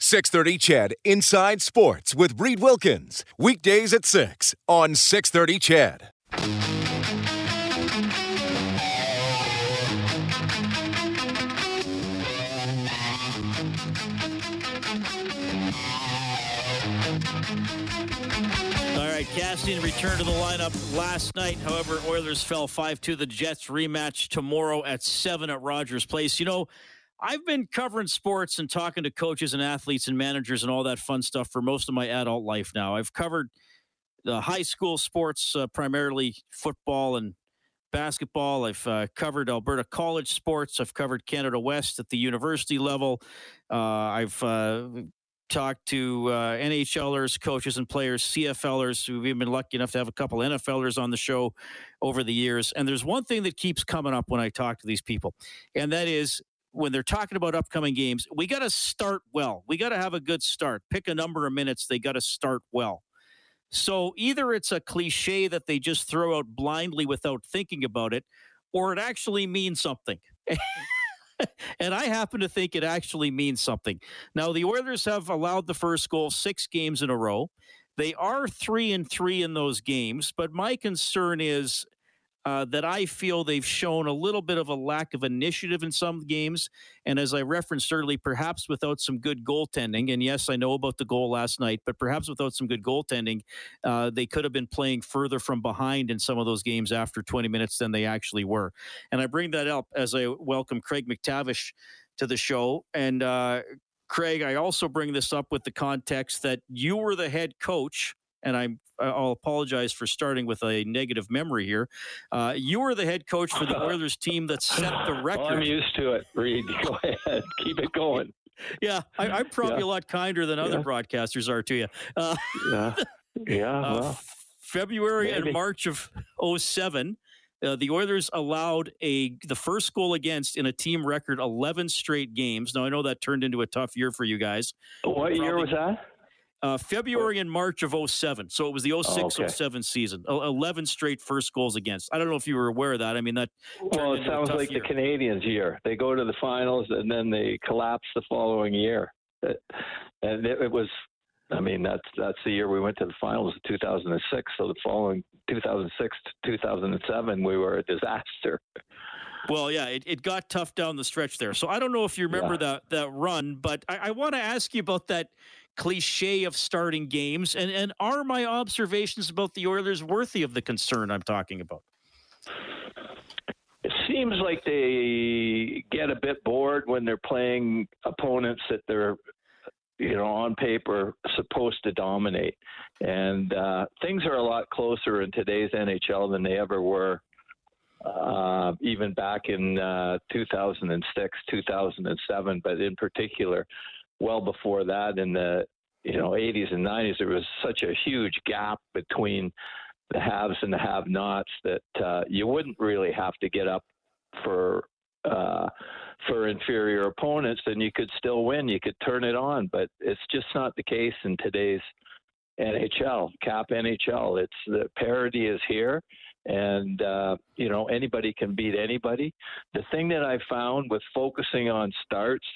630 CHED Inside Sports with Reid Wilkins. Weekdays at 6 on 630 CHED. All right, Kassian returned to the lineup last night. However, Oilers fell 5 2. The Jets rematch tomorrow at 7 at Rogers Place. You know, I've been covering sports and talking to coaches and athletes and managers and all that fun stuff for most of my adult life now. I've covered the high school sports, uh, primarily football and basketball. I've uh, covered Alberta college sports. I've covered Canada West at the university level. Uh, I've uh, talked to uh, NHLers, coaches and players, CFLers. We've been lucky enough to have a couple NFLers on the show over the years. And there's one thing that keeps coming up when I talk to these people, and that is when they're talking about upcoming games, we got to start well. We got to have a good start. Pick a number of minutes. They got to start well. So either it's a cliche that they just throw out blindly without thinking about it, or it actually means something. and I happen to think it actually means something. Now, the Oilers have allowed the first goal six games in a row. They are three and three in those games, but my concern is uh, that I feel they've shown a little bit of a lack of initiative in some games. And as I referenced earlier, perhaps without some good goaltending, and yes, I know about the goal last night, but perhaps without some good goaltending, uh, they could have been playing further from behind in some of those games after 20 minutes than they actually were. And I bring that up as I welcome Craig MacTavish to the show. And uh, Craig, I also bring this up with the context that you were the head coach and I'm I'll apologize for starting with a negative memory here. Uh, you were the head coach for the Oilers team that set the record. Oh, I'm used to it, Reid. Go ahead, keep it going. Yeah, I, am probably yeah. a lot kinder than other yeah. broadcasters are to you. Uh, yeah, yeah. Uh, well, February maybe. and March of 07, uh, the Oilers allowed a the first goal against in a team record 11 straight games. Now I know that turned into a tough year for you guys. What probably, year was that? Uh, February and March of 07. So it was the 06 oh, okay. 07 season. 11 straight first goals against. I don't know if you were aware of that. I mean, that. Well, it sounds like year. the Canadians' year. They go to the finals and then they collapse the following year. And it, it was, I mean, that's that's the year we went to the finals in 2006. So the following 2006 to 2007, we were a disaster. Well, yeah, it, it got tough down the stretch there. So I don't know if you remember yeah. that that run, but I, I want to ask you about that cliche of starting games? And, and are my observations about the Oilers worthy of the concern I'm talking about? It seems like they get a bit bored when they're playing opponents that they're, you know, on paper supposed to dominate. And uh, things are a lot closer in today's NHL than they ever were uh, even back in uh, 2006, 2007, but in particular, well before that in the you know 80s and 90s there was such a huge gap between the haves and the have-nots that uh, you wouldn't really have to get up for uh, for inferior opponents, and you could still win. You could turn it on, but it's just not the case in today's NHL, cap NHL. It's the parity is here, and uh, you know anybody can beat anybody. The thing that I found with focusing on starts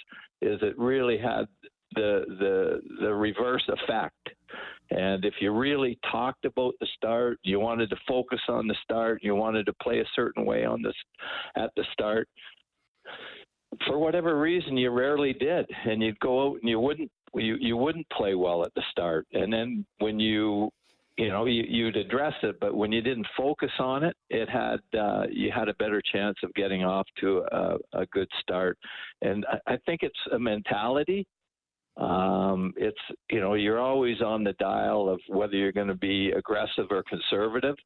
is it really had the the the reverse effect. And if you really talked about the start, you wanted to focus on the start, you wanted to play a certain way on this at the start. For whatever reason, you rarely did, and you'd go out and you wouldn't you you wouldn't play well at the start. And then when you you know you, you'd address it, but when you didn't focus on it, it had uh, you had a better chance of getting off to a, a good start. And I, I think it's a mentality um, it's you know you're always on the dial of whether you're going to be aggressive or conservative,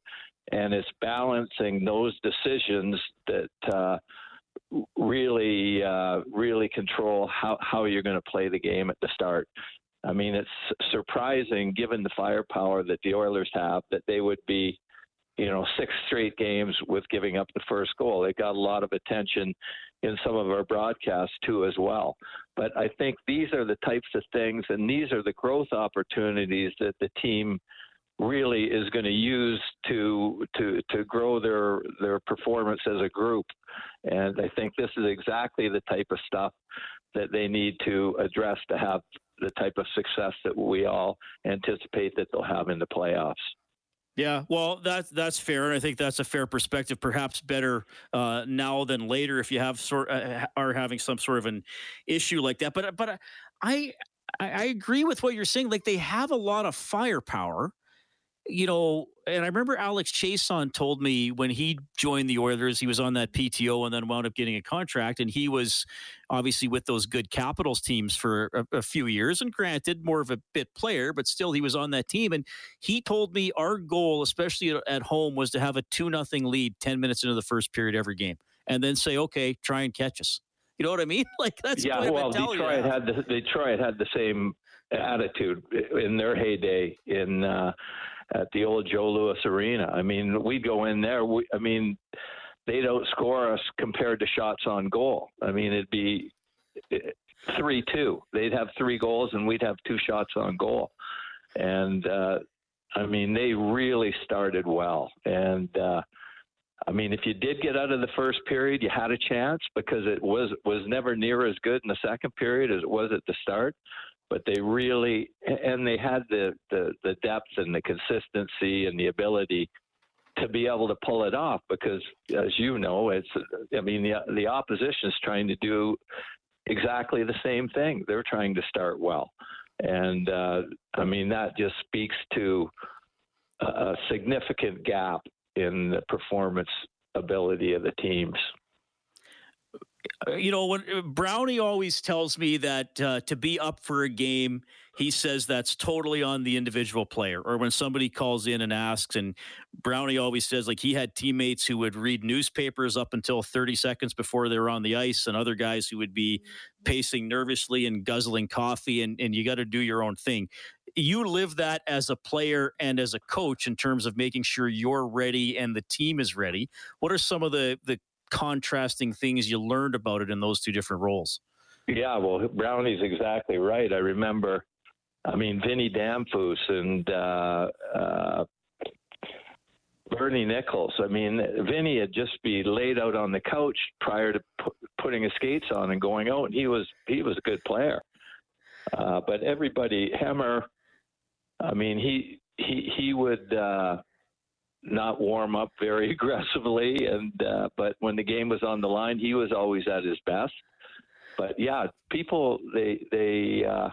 and it's balancing those decisions that uh, really uh, really control how how you're going to play the game at the start. I mean, it's surprising given the firepower that the Oilers have that they would be, you know, six straight games with giving up the first goal. They got a lot of attention in some of our broadcasts too as well. But I think these are the types of things and these are the growth opportunities that the team really is going to use to to to grow their their performance as a group. And I think this is exactly the type of stuff that they need to address to have the type of success that we all anticipate that they'll have in the playoffs. Yeah, well, that's that's fair, and I think that's a fair perspective. Perhaps better uh, now than later if you have sort uh, are having some sort of an issue like that. But but I I agree with what you're saying. Like they have a lot of firepower you know, and I remember Alex Chiasson told me when he joined the Oilers, he was on that PTO and then wound up getting a contract. And he was obviously with those good Capitals teams for a, a, few years. And granted, more of a bit player, but still he was on that team. And he told me our goal, especially at home, was to have a 2 nothing lead 10 minutes into the first period every game and then say, okay, try and catch us. You know what I mean? Like that's yeah. Well, Detroit had the Detroit had the same attitude in their heyday in uh, at the old Joe Louis Arena. I mean, we'd go in there. We, I mean, they don't score us compared to shots on goal. I mean, it'd be three two. They'd have three goals, and we'd have two shots on goal. And uh, I mean, they really started well. And uh, I mean, if you did get out of the first period, you had a chance because it was was never near as good in the second period as it was at the start but they really and they had the, the the depth and the consistency and the ability to be able to pull it off because as you know it's i mean the the opposition is trying to do exactly the same thing. They're trying to start well. And uh, i mean that just speaks to a significant gap in the performance ability of the teams you know, when uh, Brownie always tells me that uh, to be up for a game, he says that's totally on the individual player. Or when somebody calls in and asks, and Brownie always says like he had teammates who would read newspapers up until 30 seconds before they were on the ice, and other guys who would be pacing nervously and guzzling coffee, and, and you got to do your own thing. You live that as a player and as a coach in terms of making sure you're ready and the team is ready. What are some of the the contrasting things you learned about it in those two different roles. Yeah, well, Brownie's exactly right. I remember, I mean, Vinny Damphousse and uh, uh, Bernie Nicholls. I mean, Vinny had just be laid out on the couch prior to pu- putting his skates on and going out. And he was he was a good player, uh, but everybody Hemmer. I mean, he he he would. Uh, not warm up very aggressively, and uh, but when the game was on the line, he was always at his best. But yeah, people they they uh,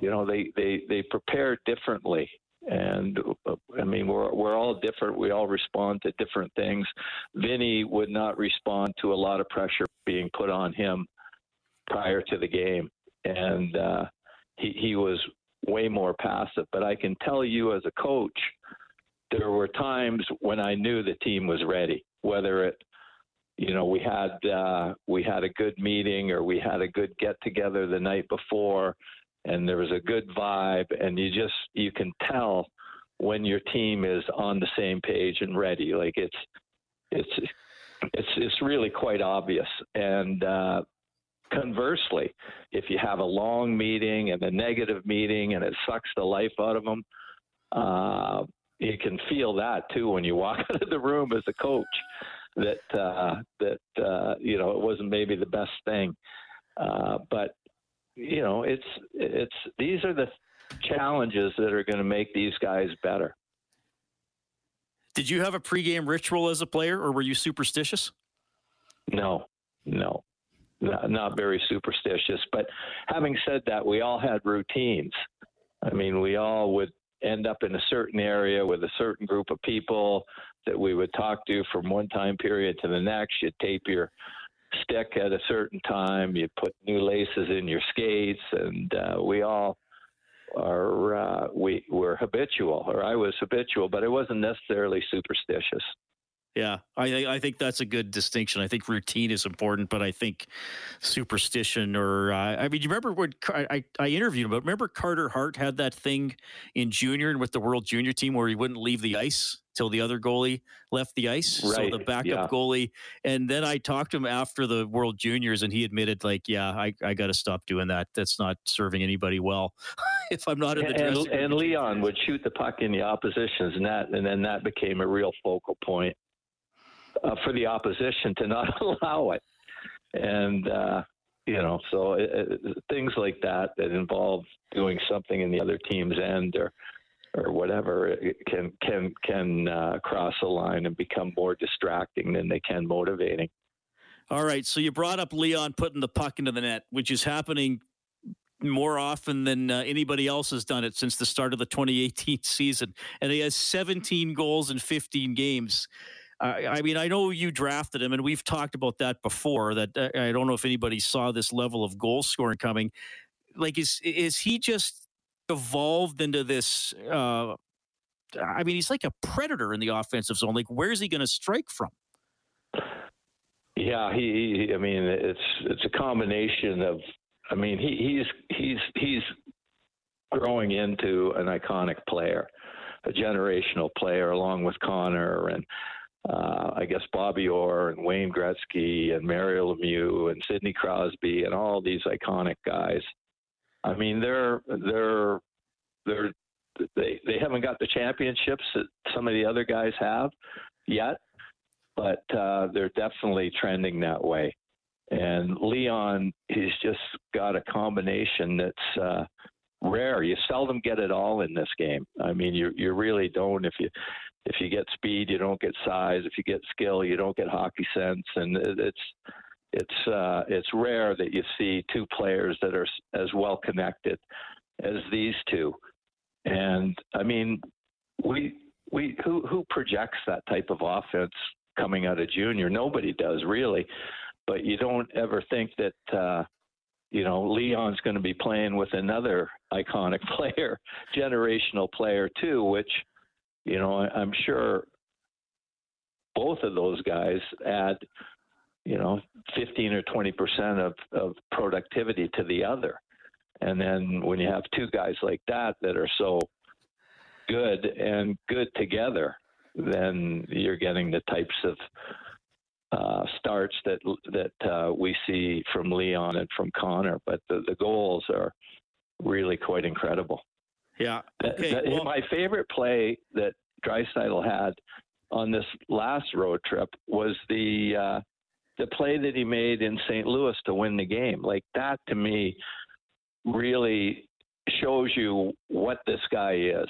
you know they they they prepare differently, and uh, I mean we're we're all different. We all respond to different things. Vinny would not respond to a lot of pressure being put on him prior to the game, and uh, he he was way more passive. But I can tell you as a coach there were times when I knew the team was ready, whether it you know we had uh, we had a good meeting or we had a good get together the night before and there was a good vibe and you just you can tell when your team is on the same page and ready. Like it's it's it's it's really quite obvious. And uh, conversely if you have a long meeting and a negative meeting and it sucks the life out of them uh, you can feel that too when you walk out of the room as a coach that uh, that uh, you know it wasn't maybe the best thing, uh, but you know it's it's these are the challenges that are going to make these guys better. Did you have a pregame ritual as a player, or were you superstitious? No, no, not, not very superstitious. But having said that, we all had routines. I mean, we all would end up in a certain area with a certain group of people that we would talk to from one time period to the next. You'd tape your stick at a certain time. You put new laces in your skates, and uh, we all are uh, we were habitual, or I was habitual, but I wasn't necessarily superstitious. Yeah, I I think that's a good distinction. I think routine is important, but I think superstition or uh, I mean, you remember when I, I interviewed him, but remember Carter Hart had that thing in junior and with the World Junior team where he wouldn't leave the ice till the other goalie left the ice. Right. So the backup yeah. goalie, and then I talked to him after the World Juniors, and he admitted, like, yeah, I I got to stop doing that. That's not serving anybody well. if I'm not in the and, dressing and room. Leon would shoot the puck in the opposition's net, and then that became a real focal point uh, for the opposition to not allow it. And uh, you know, so it, it, things like that that involve doing something in the other team's end or or whatever it can can can uh, cross a line and become more distracting than they can motivating. All right, so you brought up Leon putting the puck into the net, which is happening more often than uh, anybody else has done it since the start of the 2018 season, and he has 17 goals in 15 games. I mean, I know you drafted him, and we've talked about that before. That uh, I don't know if anybody saw this level of goal scoring coming. Like, is is he just evolved into this? Uh, I mean, he's like a predator in the offensive zone. Like, where's he going to strike from? Yeah, he, he. I mean, it's it's a combination of. I mean, he, he's he's he's growing into an iconic player, a generational player, along with Connor and uh, I guess Bobby Orr and Wayne Gretzky and Mario Lemieux and Sidney Crosby and all these iconic guys. I mean, they're they're they're they they haven't got the championships that some of the other guys have yet, but uh, they're definitely trending that way. And Leon, he's just got a combination that's uh, rare. You seldom get it all in this game. I mean, you you really don't. If you if you get speed, you don't get size. If you get skill, you don't get hockey sense. And it's it's uh, it's rare that you see two players that are as well connected as these two. And I mean, we we who who projects that type of offense coming out of junior? Nobody does really. But you don't ever think that. Uh, you know, Leon's going to be playing with another iconic player, generational player too, which you know, I'm sure both of those guys add, you know, 15 or 20 percent of, of productivity to the other. And then when you have two guys like that that are so good and good together, then you're getting the types of uh, starts that that uh, we see from Leon and from Connor. But the, the goals are really quite incredible. Yeah. Okay. The, well, my favorite play that Draisaitl had on this last road trip was the uh, the play that he made in St. Louis to win the game. Like that to me really shows you what this guy is.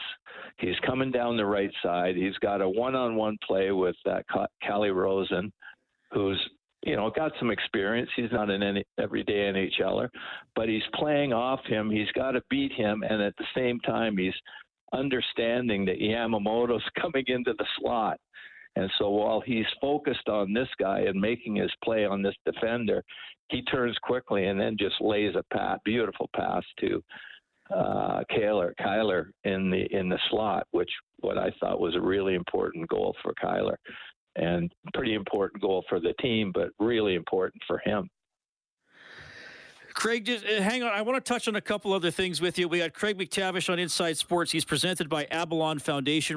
He's coming down the right side. He's got a one-on-one play with that Calle Rosen, who's you know, got some experience. He's not an any, everyday NHLer, but he's playing off him. He's got to beat him, and at the same time, he's understanding that Yamamoto's coming into the slot. And so while he's focused on this guy and making his play on this defender, he turns quickly and then just lays a pat, beautiful pass to uh, Kyler, Kyler in the in the slot, which what I thought was a really important goal for Kyler and pretty important goal for the team, but really important for him. Craig, just uh, hang on. I want to touch on a couple other things with you. We got Craig MacTavish on Inside Sports. He's presented by Avalon Foundation.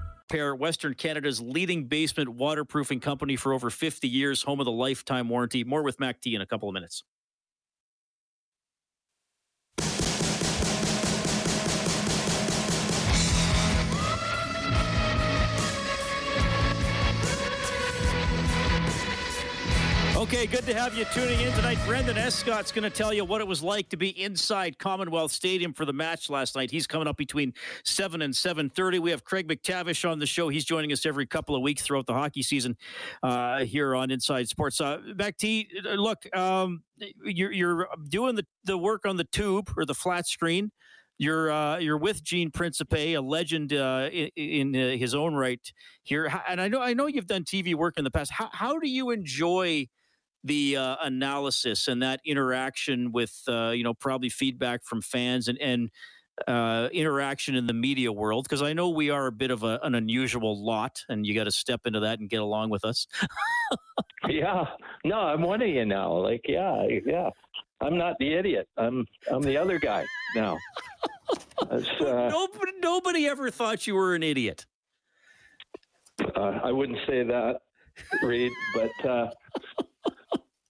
Western Canada's leading basement waterproofing company for over 50 years, home of the lifetime warranty. More with Mac T in a couple of minutes. Okay, good to have you tuning in tonight. Brendan Escott's going to tell you what it was like to be inside Commonwealth Stadium for the match last night. He's coming up between 7 and 7.30. We have Craig MacTavish on the show. He's joining us every couple of weeks throughout the hockey season uh, here on Inside Sports. Uh, back to look, um, you're, you're doing the, the work on the tube or the flat screen. You're uh, you're with Gene Principe, a legend uh, in, in uh, his own right here. And I know I know you've done TV work in the past. How, how do you enjoy the uh, analysis and that interaction with uh, you know probably feedback from fans and and uh, interaction in the media world because I know we are a bit of a, an unusual lot, and you got to step into that and get along with us. yeah, no, I'm one of you now. Like, yeah, yeah, I'm not the idiot. I'm I'm the other guy now. Uh, nobody, nobody ever thought you were an idiot. Uh, I wouldn't say that, Reid, but uh,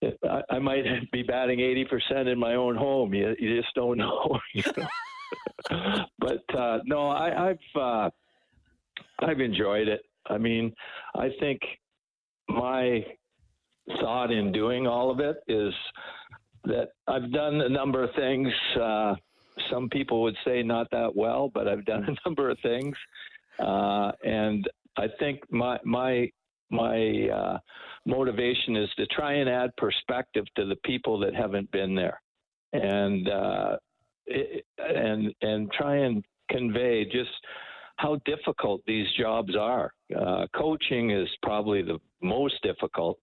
I, I, might be batting 80% in my own home. You, you just don't know. You know? but uh, no, I, have uh, I've enjoyed it. I mean, I think my thought in doing all of it is that I've done a number of things. Uh, some people would say not that well, but I've done a number of things, uh, and I think my my my uh, motivation is to try and add perspective to the people that haven't been there, and uh, it, and and try and convey just how difficult these jobs are. Uh, coaching is probably the most difficult,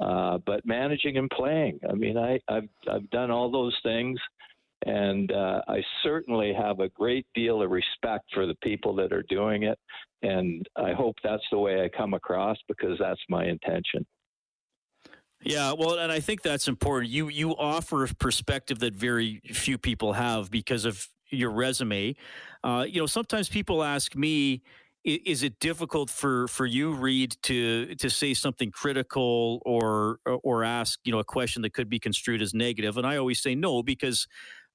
uh, but managing and playing. I mean, I, I've I've done all those things. And uh, I certainly have a great deal of respect for the people that are doing it. And I hope that's the way I come across because that's my intention. Yeah, well, and I think that's important. You you offer a perspective that very few people have because of your resume. Uh, you know, sometimes people ask me, is it difficult for for you Reid to to say something critical or or ask you know a question that could be construed as negative? negative and i always say no because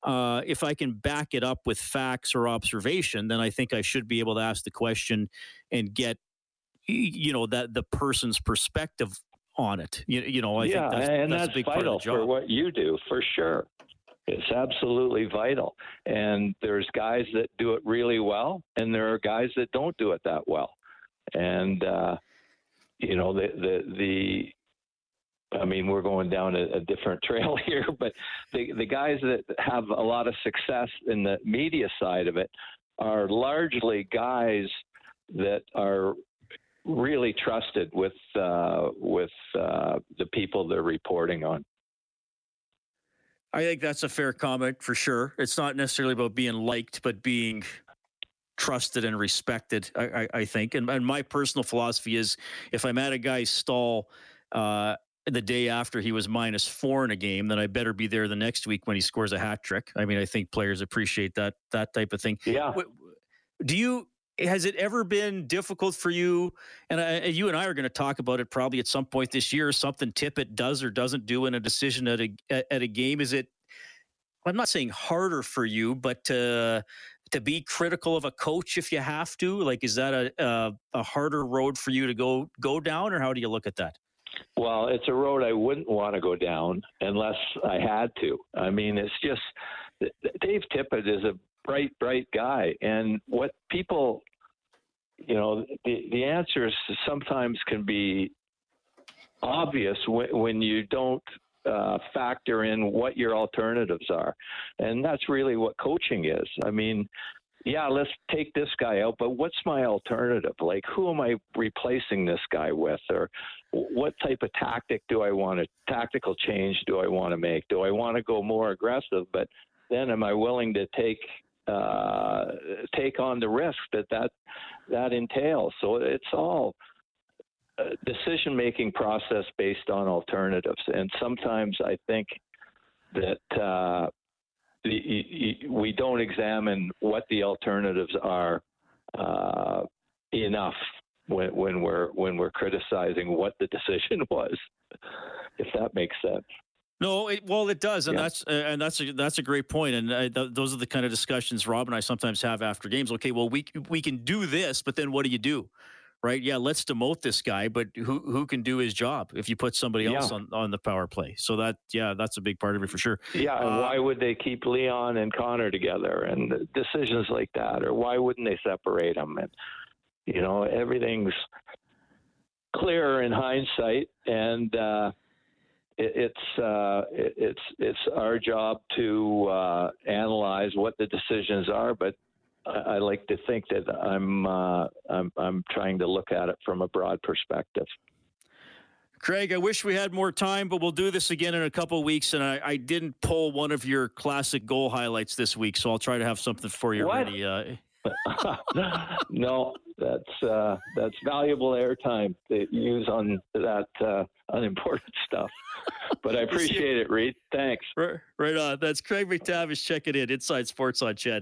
uh, if I can back it up with facts or observation, then I think I should be able to ask the question and get, you know, that the person's perspective on it. You, you know, I yeah, think that's, and that's, that's, a big vital part of the for what you do, for sure. It's absolutely vital. And there's guys that do it really well, and there are guys that don't do it that well. And uh, you know, the the the I mean, we're going down a, a, different trail here, but the, the guys that have a lot of success in the media side of it are largely guys that are really trusted with uh, with uh, the people they're reporting on. I think that's a fair comment for sure. It's not necessarily about being liked, but being trusted and respected. I, I, I think, and, and, my personal philosophy is, if I'm at a guy's stall. Uh, the day after he was minus four in a game, then I better be there the next week when he scores a hat trick. I mean, I think players appreciate that that type of thing. Yeah. Do you? Has it ever been difficult for you? And I, you and I are going to talk about it probably at some point this year. Something Tippett does or doesn't do in a decision at a at a game. Is it? I'm not saying harder for you, but to to be critical of a coach if you have to. Like, is that a, a a harder road for you to go go down, or how do you look at that? Well, it's a road I wouldn't want to go down unless I had to. I mean, it's just Dave Tippett is a bright, bright guy, and what people, you know, the the answers sometimes can be obvious when, when you don't uh, factor in what your alternatives are, and that's really what coaching is. I mean, yeah, let's take this guy out, but what's my alternative? Like, who am I replacing this guy with? Or what type of tactic do I want to, tactical change do I want to make? Do I want to go more aggressive? But then am I willing to take, uh, take on the risk that that, that entails? So it's all, decision making process based on alternatives. And sometimes I think that uh, we don't examine what the alternatives are uh, enough when, when we're when we're criticizing what the decision was, if that makes sense. No, it, well, it does, and yeah. that's uh, and that's a, that's a great point, and uh, th- those are the kind of discussions Rob and I sometimes have after games. Okay, well, we we can do this, but then what do you do? Right? Yeah, let's demote this guy, but who who can do his job if you put somebody else Yeah. on, on the power play? So that yeah, that's a big part of it for sure. Yeah, Uh, why would they keep Leon and Connor together and decisions like that, or why wouldn't they separate them? And you know, everything's clearer in hindsight, and uh, it, it's uh, it, it's it's our job to uh, analyze what the decisions are, but. I I like to think that I'm, uh, I'm I'm trying to look at it from a broad perspective. Craig, I wish we had more time, but we'll do this again in a couple weeks. And I, I didn't pull one of your classic goal highlights this week, so I'll try to have something for you What? ready. Uh, no, that's uh, that's valuable airtime to use on that uh, unimportant stuff. But I appreciate it, Reid. Thanks. right, right on. That's Craig MacTavish checking in Inside Sports on Ched.